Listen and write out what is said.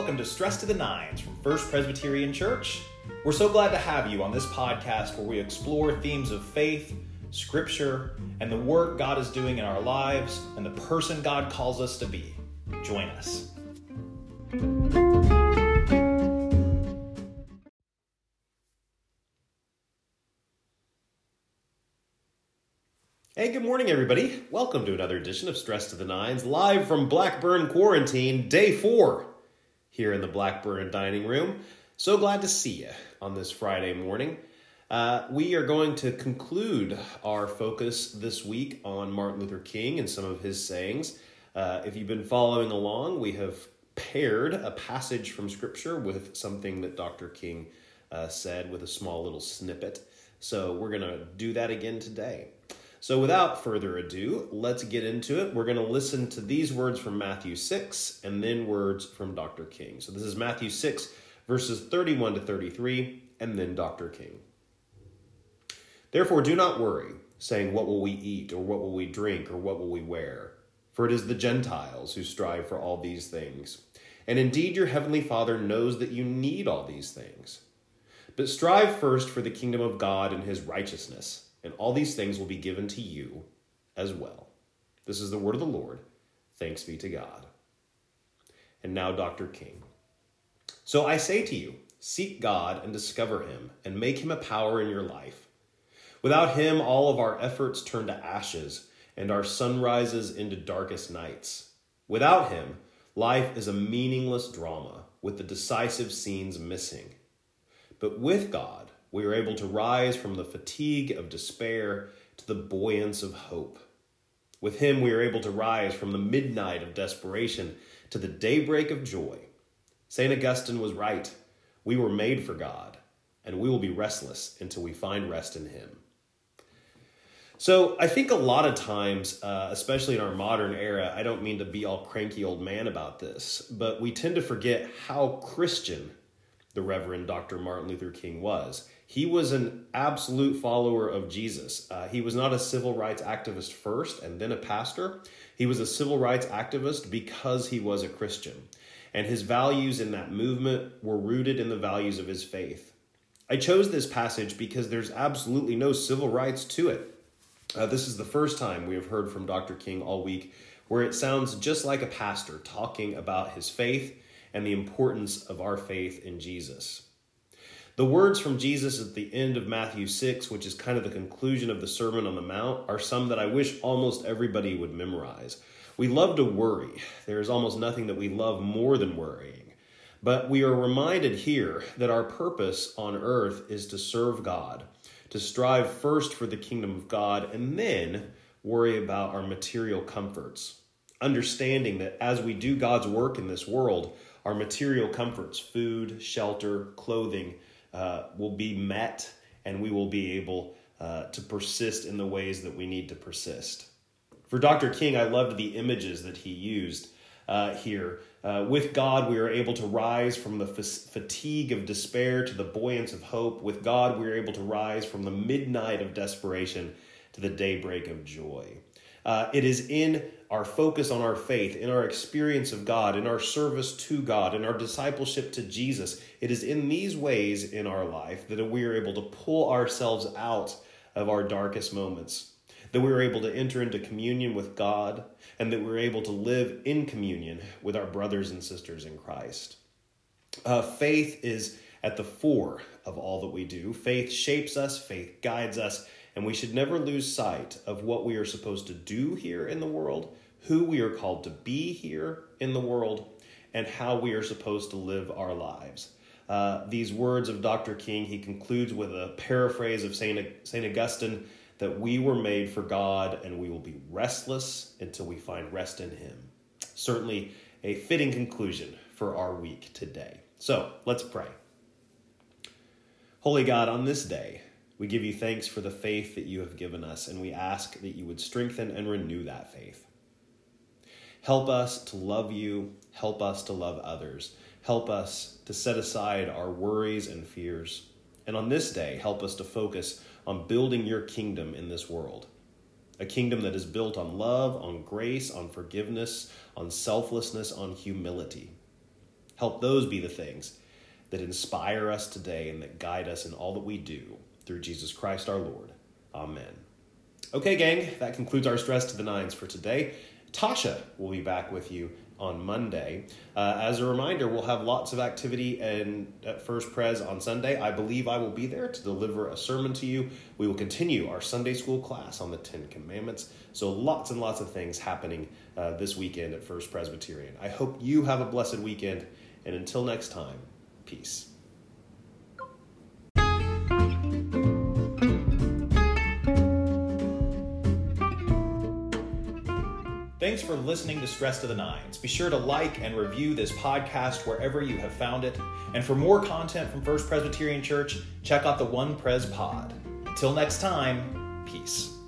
welcome to Stress to the Nines from First Presbyterian Church. We're so glad to have you on this podcast where we explore themes of faith, scripture, and the work God is doing in our lives and the person God calls us to be. Join us. Hey, good morning, everybody. Welcome to another edition of Stress to the Nines, live from Blackburn Quarantine, day four, here in the Blackburn Dining Room. So glad to see you on this Friday morning. Uh, we are going to conclude our focus this week on Martin Luther King and some of his sayings. Uh, if you've been following along, we have paired a passage from Scripture with something that Dr. King uh, said with a small little snippet. So we're going to do that again today. So, without further ado, let's get into it. We're going to listen to these words from Matthew 6 and then words from Dr. King. So, this is Matthew 6, verses 31 to 33, and then Dr. King. Therefore, do not worry, saying, What will we eat, or what will we drink, or what will we wear? For it is the Gentiles who strive for all these things. And indeed, your heavenly Father knows that you need all these things. But strive first for the kingdom of God and his righteousness and all these things will be given to you as well. This is the word of the Lord. Thanks be to God. And now, Dr. King. So I say to you, seek God and discover him, and make him a power in your life. Without him, all of our efforts turn to ashes, and our sunrises into darkest nights. Without him, life is a meaningless drama, with the decisive scenes missing. But with God, we are able to rise from the fatigue of despair to the buoyance of hope. With him, we are able to rise from the midnight of desperation to the daybreak of joy. St. Augustine was right. We were made for God, and we will be restless until we find rest in him. So, I think a lot of times, uh, especially in our modern era, I don't mean to be all cranky old man about this, but we tend to forget how Christian the Reverend Dr. Martin Luther King was. He was an absolute follower of Jesus. Uh, he was not a civil rights activist first and then a pastor. He was a civil rights activist because he was a Christian. And his values in that movement were rooted in the values of his faith. I chose this passage because there's absolutely no civil rights to it. Uh, this is the first time we have heard from Dr. King all week where it sounds just like a pastor talking about his faith and the importance of our faith in Jesus. The words from Jesus at the end of Matthew 6, which is kind of the conclusion of the Sermon on the Mount, are some that I wish almost everybody would memorize. We love to worry. There is almost nothing that we love more than worrying. But we are reminded here that our purpose on earth is to serve God, to strive first for the kingdom of God, and then worry about our material comforts. Understanding that as we do God's work in this world, our material comforts, food, shelter, clothing, uh, will be met and we will be able uh, to persist in the ways that we need to persist. For Dr. King, I loved the images that he used uh, here. Uh, with God, we are able to rise from the f- fatigue of despair to the buoyance of hope. With God, we are able to rise from the midnight of desperation to the daybreak of joy. Uh, it is in our focus on our faith, in our experience of God, in our service to God, in our discipleship to Jesus. It is in these ways in our life that we are able to pull ourselves out of our darkest moments, that we are able to enter into communion with God, and that we're able to live in communion with our brothers and sisters in Christ. Uh, faith is at the fore of all that we do. Faith shapes us, faith guides us, and we should never lose sight of what we are supposed to do here in the world, who we are called to be here in the world, and how we are supposed to live our lives. Uh, these words of Dr. King, he concludes with a paraphrase of St. St. Augustine that we were made for God and we will be restless until we find rest in Him. Certainly a fitting conclusion for our week today. So let's pray. Holy God, on this day, we give you thanks for the faith that you have given us, and we ask that you would strengthen and renew that faith. Help us to love you, help us to love others, help us to set aside our worries and fears. And on this day, help us to focus on building your kingdom in this world. A kingdom that is built on love, on grace, on forgiveness, on selflessness, on humility. Help those be the things that inspire us today and that guide us in all that we do through Jesus Christ our Lord. Amen. Okay, gang, that concludes our stress to the nines for today. Tasha will be back with you on Monday. Uh, as a reminder, we'll have lots of activity and at First Pres on Sunday. I believe I will be there to deliver a sermon to you. We will continue our Sunday school class on the Ten Commandments. So lots and lots of things happening uh, this weekend at First Presbyterian. I hope you have a blessed weekend, and until next time, peace. Thanks for listening to Stress to the Nines. Be sure to like and review this podcast wherever you have found it. And for more content from First Presbyterian Church, check out the One Pres Pod. Until next time, peace.